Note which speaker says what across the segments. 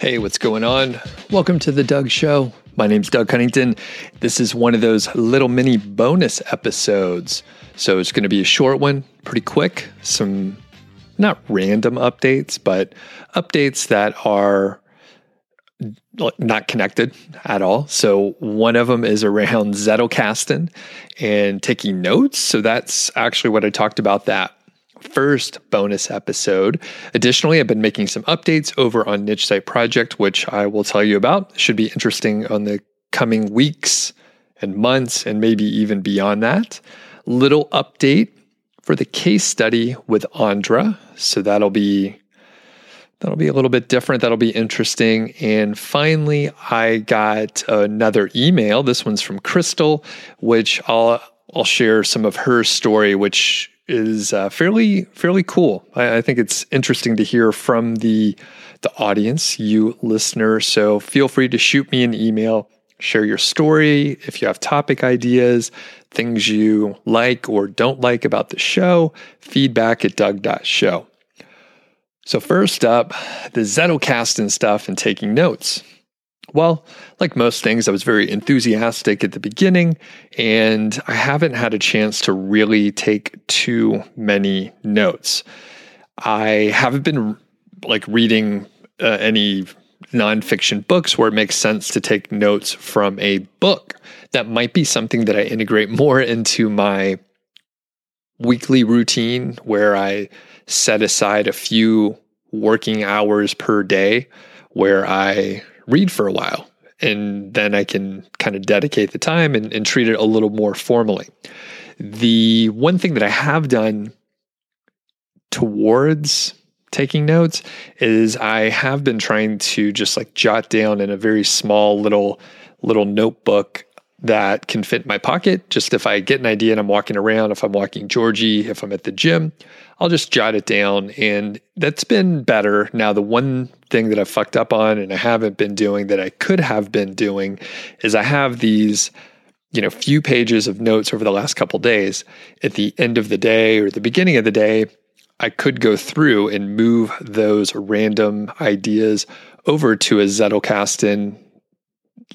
Speaker 1: Hey, what's going on? Welcome to the Doug Show. My name's Doug Cunnington. This is one of those little mini bonus episodes. So it's going to be a short one, pretty quick. Some not random updates, but updates that are not connected at all. So one of them is around Zettelkasten and taking notes. So that's actually what I talked about that first bonus episode. Additionally, I've been making some updates over on Niche Site Project, which I will tell you about. Should be interesting on the coming weeks and months, and maybe even beyond that. Little update for the case study with Andra. So that'll be that'll be a little bit different. That'll be interesting. And finally, I got another email. This one's from Crystal, which I'll I'll share some of her story, which is uh, fairly fairly cool. I, I, think it's interesting to hear from the the audience, you listener. So feel free to shoot me an email, share your story if you have topic ideas, things you like or don't like about the show. Feedback at Doug.show. So first up, the Zettelkasten stuff and taking notes. Well, like most things, I was very enthusiastic at the beginning, and I haven't had a chance to really take too many notes. I haven't been like reading uh, any nonfiction books where it makes sense to take notes from a book. That might be something that I integrate more into my weekly routine where I set aside a few working hours per day where I read for a while. And then I can kind of dedicate the time and, and treat it a little more formally. The one thing that I have done towards taking notes is I have been trying to just like jot down in a very small little little notebook that can fit in my pocket. Just if I get an idea and I'm walking around, if I'm walking Georgie, if I'm at the gym, I'll just jot it down. And that's been better. Now, the one thing that I fucked up on and I haven't been doing that I could have been doing is I have these you know few pages of notes over the last couple days at the end of the day or the beginning of the day I could go through and move those random ideas over to a Zettelkasten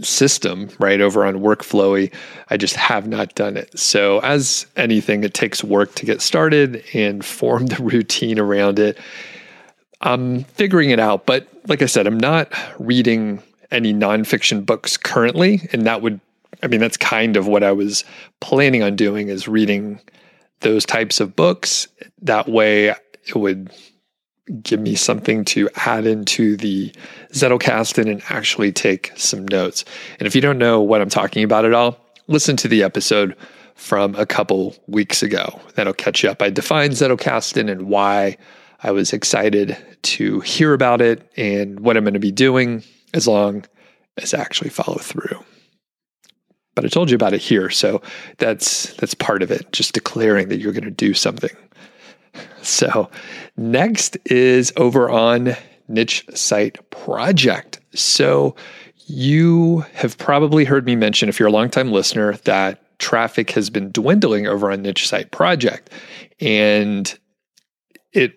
Speaker 1: system right over on workflowy i just have not done it. So as anything it takes work to get started and form the routine around it. I'm figuring it out but like i said i'm not reading any nonfiction books currently and that would i mean that's kind of what i was planning on doing is reading those types of books. That way it would give me something to add into the Zettelkasten and actually take some notes. And if you don't know what I'm talking about at all, listen to the episode from a couple weeks ago. That'll catch you up. I defined Zettelkasten and why I was excited to hear about it and what I'm going to be doing as long as I actually follow through. But I told you about it here, so that's that's part of it, just declaring that you're going to do something. So, next is over on Niche Site Project. So, you have probably heard me mention, if you're a longtime listener, that traffic has been dwindling over on Niche Site Project. And it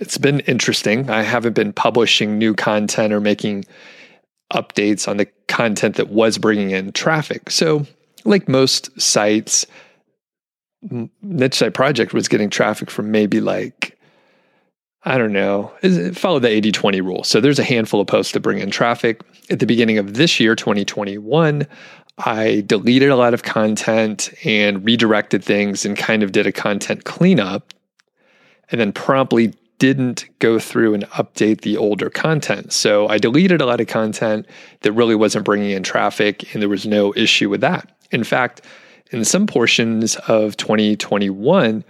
Speaker 1: it's been interesting. I haven't been publishing new content or making updates on the content that was bringing in traffic. So, like most sites, niche site project was getting traffic from maybe like I don't know, follow the 80 20 rule. So there's a handful of posts that bring in traffic. At the beginning of this year, 2021, I deleted a lot of content and redirected things and kind of did a content cleanup and then promptly didn't go through and update the older content. So I deleted a lot of content that really wasn't bringing in traffic and there was no issue with that. In fact, in some portions of 2021,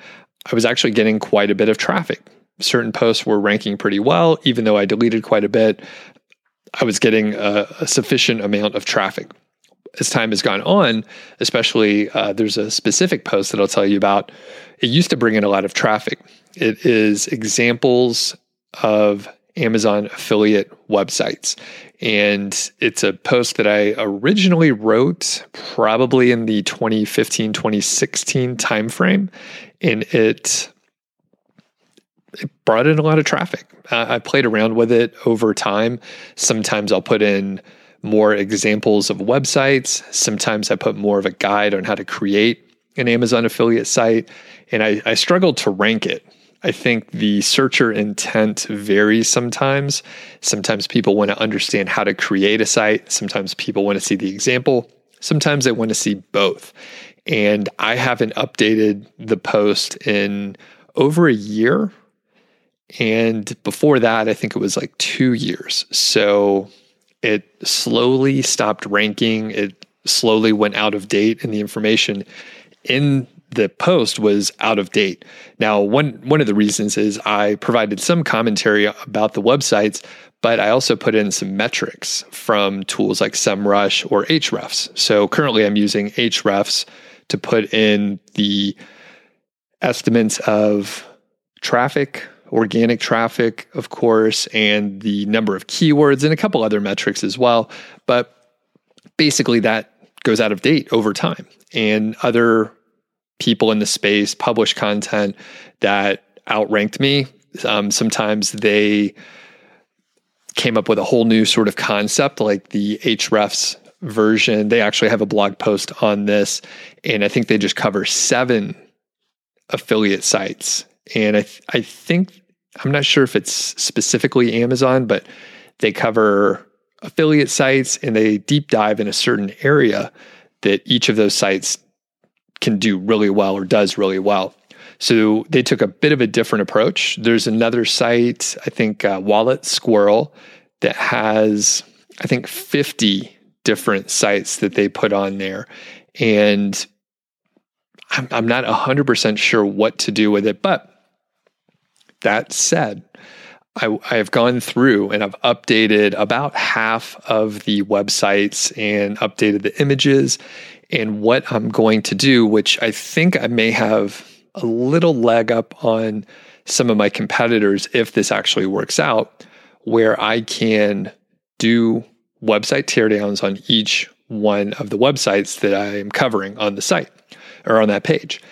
Speaker 1: I was actually getting quite a bit of traffic. Certain posts were ranking pretty well, even though I deleted quite a bit. I was getting a, a sufficient amount of traffic. As time has gone on, especially uh, there's a specific post that I'll tell you about. It used to bring in a lot of traffic. It is examples of Amazon affiliate websites. And it's a post that I originally wrote probably in the 2015 2016 timeframe. And it it brought in a lot of traffic. Uh, I played around with it over time. Sometimes I'll put in more examples of websites. Sometimes I put more of a guide on how to create an Amazon affiliate site. And I, I struggled to rank it. I think the searcher intent varies sometimes. Sometimes people want to understand how to create a site. Sometimes people want to see the example. Sometimes they want to see both. And I haven't updated the post in over a year. And before that, I think it was like two years. So it slowly stopped ranking. It slowly went out of date, and the information in the post was out of date. Now, one one of the reasons is I provided some commentary about the websites, but I also put in some metrics from tools like SEMrush or Ahrefs. So currently, I'm using Ahrefs to put in the estimates of traffic, organic traffic, of course, and the number of keywords and a couple other metrics as well. But basically, that goes out of date over time. And other people in the space publish content that outranked me. Um, sometimes they came up with a whole new sort of concept, like the Ahrefs version. They actually have a blog post on this, and I think they just cover seven affiliate sites. And I, th- I think, I'm not sure if it's specifically Amazon, but they cover affiliate sites and they deep dive in a certain area that each of those sites can do really well or does really well. So they took a bit of a different approach. There's another site, I think uh, Wallet Squirrel, that has, I think, 50 different sites that they put on there. And I'm, I'm not 100% sure what to do with it. But that said, I, I have gone through and I've updated about half of the websites and updated the images and what I'm going to do, which I think I may have a little leg up on some of my competitors if this actually works out, where I can do website teardowns on each one of the websites that I am covering on the site or on that page.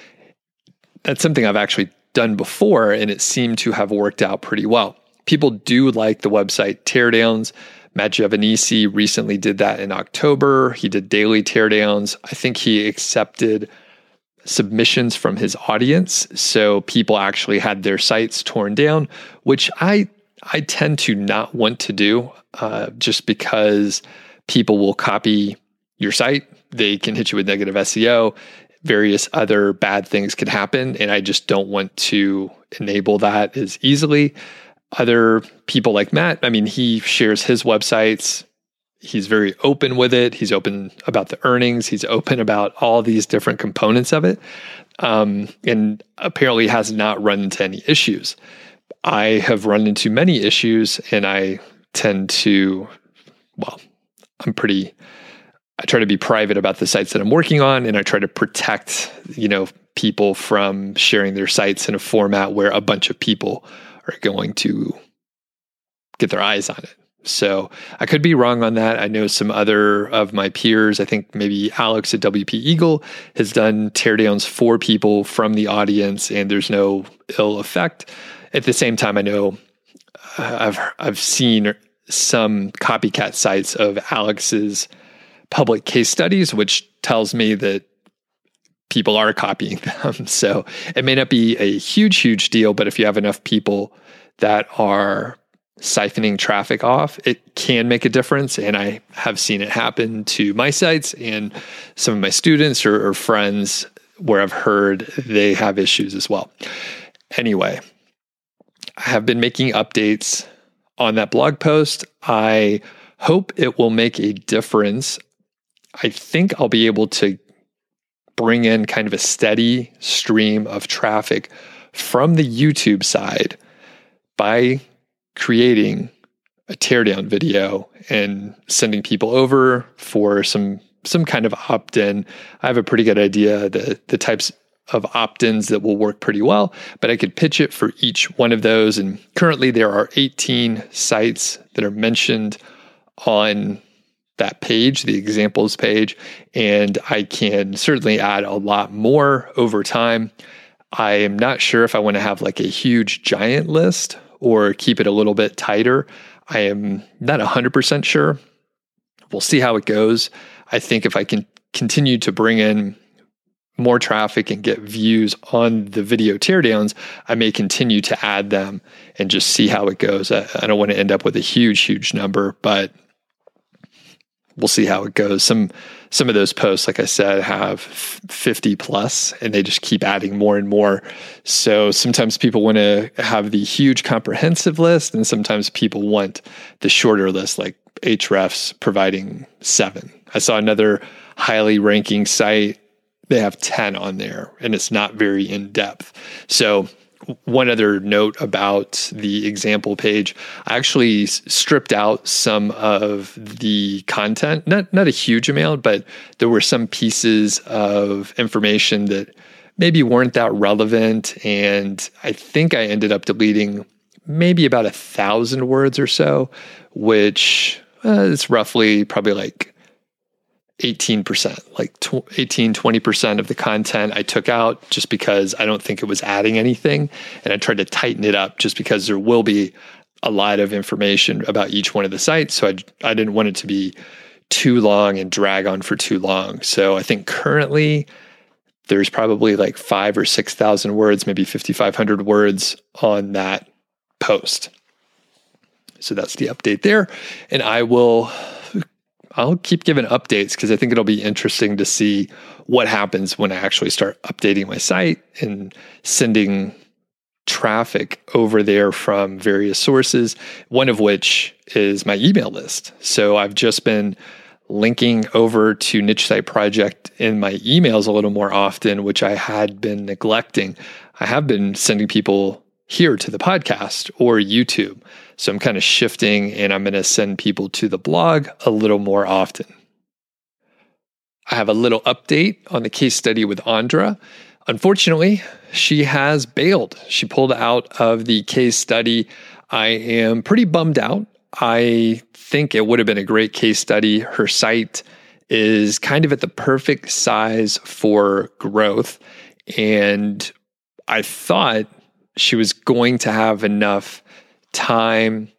Speaker 1: That's something I've actually done before, and it seemed to have worked out pretty well. People do like the website teardowns. Matt Giovanisci recently did that in October. He did daily teardowns. I think he accepted submissions from his audience. So people actually had their sites torn down, which I I tend to not want to do uh, just because people will copy your site. They can hit you with negative SEO. Various other bad things can happen. And I just don't want to enable that as easily other people like Matt, I mean, he shares his websites. He's very open with it. He's open about the earnings. He's open about all these different components of it. Um, and apparently has not run into any issues. I have run into many issues and I tend to, well, I'm pretty, I try to be private about the sites that I'm working on and I try to protect, you know, people from sharing their sites in a format where a bunch of people are going to get their eyes on it. So I could be wrong on that. I know some other of my peers, I think maybe Alex at WP Eagle has done teardowns for people from the audience and there's no ill effect. At the same time, I know uh, I've I've seen some copycat sites of Alex's public case studies, which tells me that people are copying them. So it may not be a huge, huge deal, but if you have enough people that are siphoning traffic off, it can make a difference. And I have seen it happen to my sites and some of my students or, or friends where I've heard they have issues as well. Anyway, I have been making updates on that blog post. I hope it will make a difference. I think I'll be able to bring in kind of a steady stream of traffic from the YouTube side by creating a teardown video and sending people over for some some kind of opt-in. I have a pretty good idea the the types of opt-ins that will work pretty well, but I could pitch it for each one of those and currently there are 18 sites that are mentioned on that page, the examples page, and I can certainly add a lot more over time. I am not sure if I want to have like a huge giant list or keep it a little bit tighter. I am not 100% sure. We'll see how it goes. I think if I can continue to bring in more traffic and get views on the video teardowns, I may continue to add them and just see how it goes. I, I don't want to end up with a huge, huge number, but we'll see how it goes. Some some of those posts, like I said, have 50 plus and they just keep adding more and more. So sometimes people want to have the huge comprehensive list, and sometimes people want the shorter list, like Ahrefs providing seven. I saw another highly ranking site, they have 10 on there, and it's not very in depth. So one other note about the example page. I actually stripped out some of the content not not a huge amount but there were some pieces of information that maybe weren't that relevant. And i think i ended up deleting maybe about a thousand words or so which uh, is roughly probably like 18%, like 18, 20% of the content I took out just because I don't think it was adding anything. And I tried to tighten it up just because there will be a lot of information about each one of the sites. So I, I didn't want it to be too long and drag on for too long. So I think currently there's probably like five or 6,000 words, maybe 5,500 words on that post. So that's the update there. And I will I'll keep giving updates because I think it'll be interesting to see what happens when I actually start updating my site and sending traffic over there from various sources, one of which is my email list. So I've just been linking over to Niche Site Project in my emails a little more often, which I had been neglecting. I have been sending people here to the podcast or YouTube. So I'm kind of shifting and I'm going to send people to the blog a little more often. I have a little update on the case study with Andra. Unfortunately, she has bailed. She pulled out of the case study. I am pretty bummed out. I think it would have been a great case study. Her site is kind of at the perfect size for growth. And I thought she was going to have enough time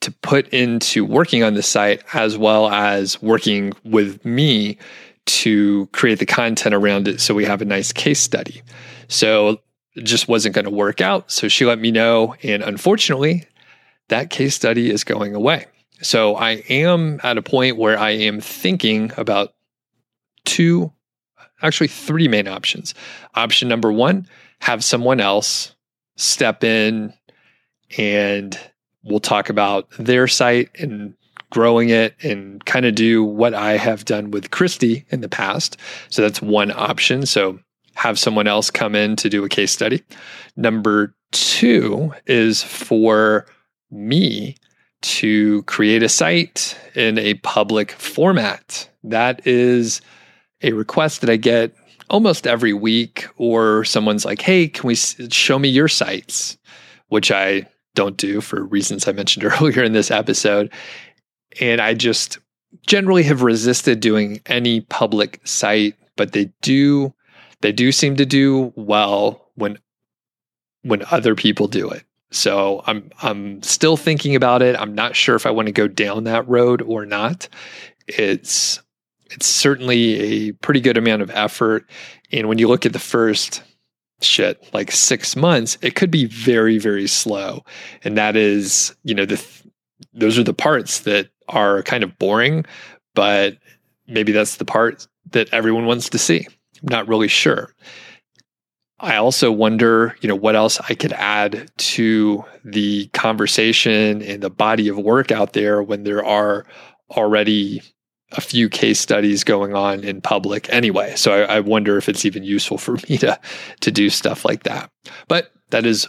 Speaker 1: to put into working on the site as well as working with me to create the content around it so we have a nice case study. So it just wasn't going to work out. So she let me know. And unfortunately, that case study is going away. So I am at a point where I am thinking about two, actually three main options. Option number one, have someone else step in and we'll talk about their site and growing it and kind of do what I have done with Christy in the past. So that's one option. So have someone else come in to do a case study. Number two is for me to create a site in a public format. That is a request that I get almost every week, or someone's like, hey, can we show me your sites? Which I don't do for reasons I mentioned earlier in this episode. And I just generally have resisted doing any public site, but they do they do seem to do well when when other people do it. So I'm I'm still thinking about it. I'm not sure if I want to go down that road or not. It's it's certainly a pretty good amount of effort. And when you look at the first shit like six months, it could be very, very slow. And that is, you know, the th- those are the parts that are kind of boring, but maybe that's the part that everyone wants to see. I'm not really sure. I also wonder, you know, what else I could add to the conversation and the body of work out there when there are already a few case studies going on in public anyway. So I, I, wonder if it's even useful for me to to do stuff like that. But that is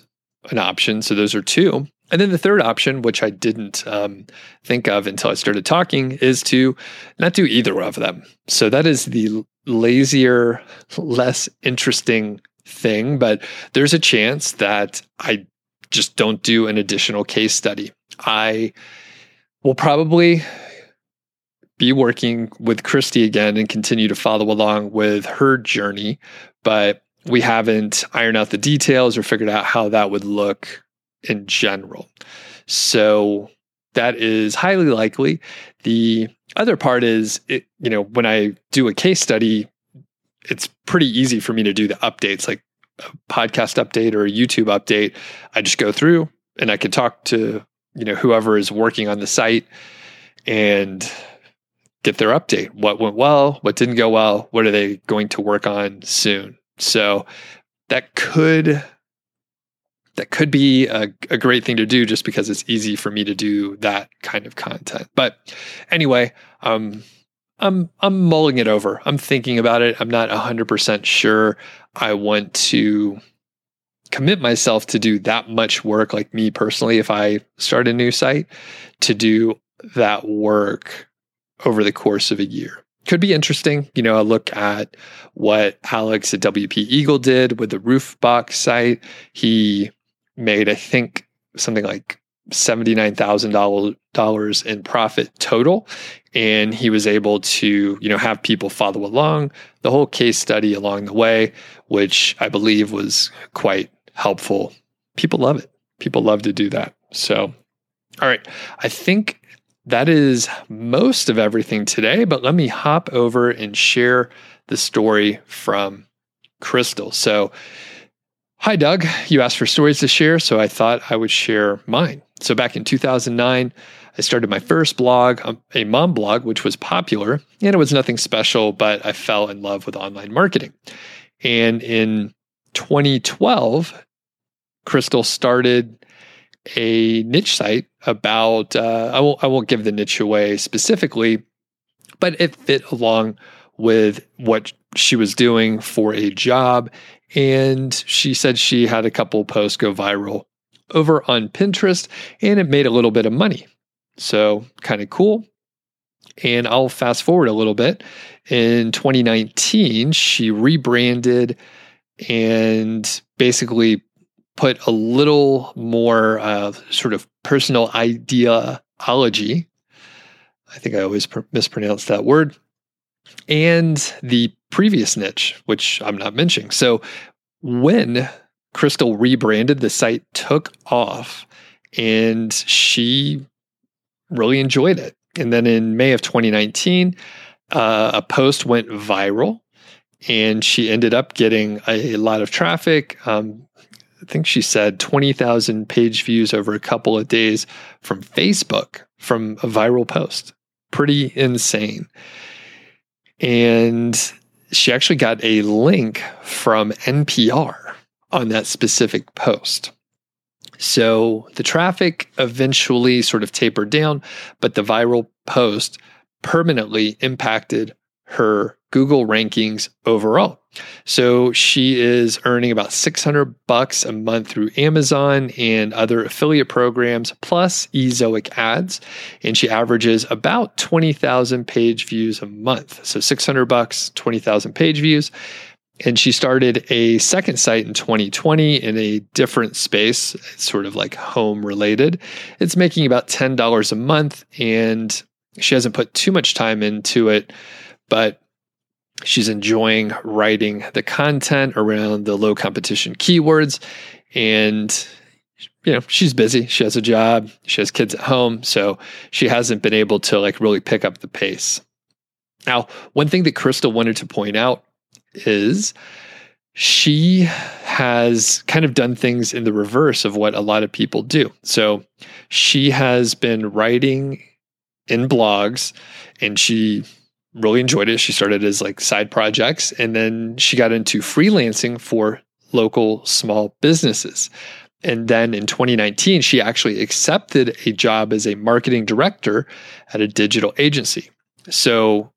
Speaker 1: an option. So those are two. And then the third option, which I didn't um, think of until I started talking, is to not do either of them. So that is the lazier, less interesting thing. But there's a chance that I just don't do an additional case study. I will probably be working with Christy again and continue to follow along with her journey. But we haven't ironed out the details or figured out how that would look in general. So that is highly likely. The other part is, it, you know, when I do a case study, it's pretty easy for me to do the updates, like a podcast update or a YouTube update. I just go through and I can talk to, you know, whoever is working on the site and get their update. What went well? What didn't go well? What are they going to work on soon? So that could that could be a, a, great thing to do just because it's easy for me to do that kind of content. But anyway, um, I'm I'm mulling it over. I'm thinking about it. I'm not 100% sure I want to commit myself to do that much work like me personally if I start a new site to do that work over the course of a year. Could be interesting. You know, a look at what Alex at WP Eagle did with the roof box site. He made, I think, something like $79,000 in profit total. And he was able to, you know, have people follow along the whole case study along the way, which I believe was quite helpful. People love it. People love to do that. So, all right. I think that is most of everything today, but let me hop over and share the story from Crystal. So, hi, Doug. You asked for stories to share, so I thought I would share mine. So, back in 2009, I started my first blog, um, a mom blog, which was popular, and it was nothing special, but I fell in love with online marketing. And in 2012, Crystal started a niche site about uh, I won't I won't give the niche away specifically, but it fit along with what she was doing for a job. And she said she had a couple posts go viral over on Pinterest and it made a little bit of money. So kind of cool. And I'll fast forward a little bit. In 2019, she rebranded and basically put a little more uh, sort of personal ideology. I think I always pr- mispronounce that word. And the previous niche, which I'm not mentioning. So when Crystal rebranded, the site took off and she really enjoyed it. And then in May of 2019, uh, a post went viral and she ended up getting a, lot of traffic. Um, I think she said 20,000 page views over a couple of days from Facebook from a viral post. Pretty insane. And she actually got a link from NPR on that specific post. So the traffic eventually sort of tapered down, but the viral post permanently impacted her Google rankings overall. So she is earning about 600 bucks a month through Amazon and other affiliate programs plus Ezoic ads and she averages about 20,000 page views a month. So 600 bucks, 20,000 page views. And she started a second site in 2020 in a different space, sort of like home related. It's making about $10 a month and she hasn't put too much time into it, but She's enjoying writing the content around the low competition keywords. And, you know, she's busy. She has a job. She has kids at home. So she hasn't been able to like really pick up the pace. Now, one thing that Crystal wanted to point out is she has kind of done things in the reverse of what a lot of people do. So she has been writing in blogs and she really enjoyed it. She started as like side projects and then she got into freelancing for local small businesses. And then in 2019, she actually accepted a job as a marketing director at a digital agency. So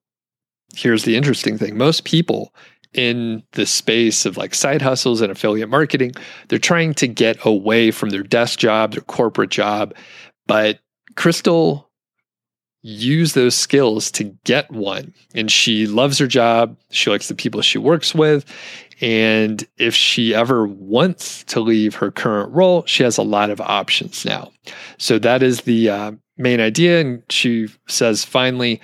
Speaker 1: here's the interesting thing most people in the space of like side hustles and affiliate marketing, they're trying to get away from their desk job, their corporate job. But Crystal use those skills to get one. And she loves her job. She likes the people she works with. And if she ever wants to leave her current role, she has a lot of options now. So that is the uh, main idea. And she says, finally,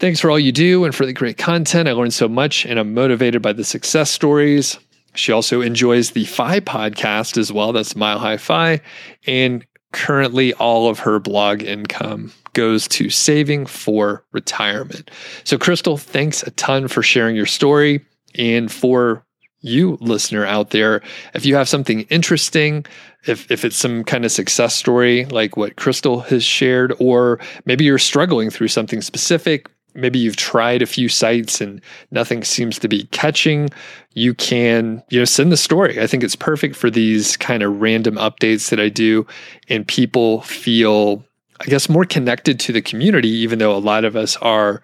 Speaker 1: thanks for all you do and for the great content. I learned so much and I'm motivated by the success stories. She also enjoys the FI podcast as well. That's Mile High Fi. And currently, all of her blog income goes to saving for retirement. So, Crystal, thanks a ton for sharing your story. And for you, listener out there, if you have something interesting, if, if it's some kind of success story like what Crystal has shared, or maybe you're struggling through something specific, maybe you've tried a few sites and nothing seems to be catching, you can, you know, send the story. I think it's perfect for these kind of random updates that I do and people feel I guess more connected to the community even though a lot of us are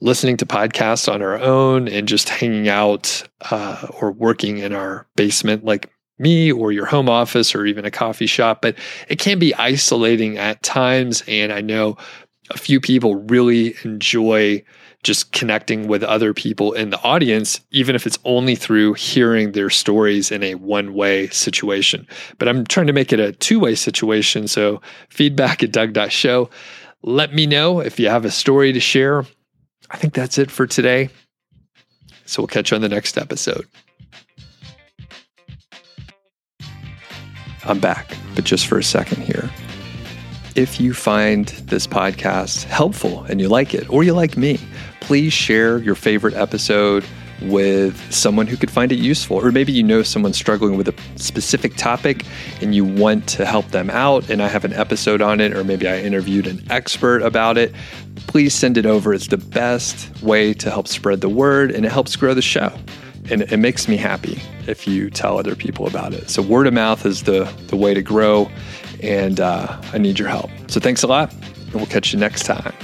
Speaker 1: listening to podcasts on our own and just hanging out uh, or working in our basement like me or your home office or even a coffee shop but it can be isolating at times and I know a few people really enjoy just connecting with other people in the audience, even if it's only through hearing their stories in a one way situation. But I'm trying to make it a two way situation. So feedback at Doug.show. Let me know if you have a story to share. I think that's it for today. So we'll catch you on the next episode. I'm back, but just for a second here. If you find this podcast helpful and you like it, or you like me, please share your favorite episode with someone who could find it useful. Or maybe you know someone struggling with a specific topic and you want to help them out, and I have an episode on it, or maybe I interviewed an expert about it. Please send it over. It's the best way to help spread the word and it helps grow the show. And it makes me happy if you tell other people about it. So, word of mouth is the, the way to grow and uh, I need your help. So thanks a lot, and we'll catch you next time.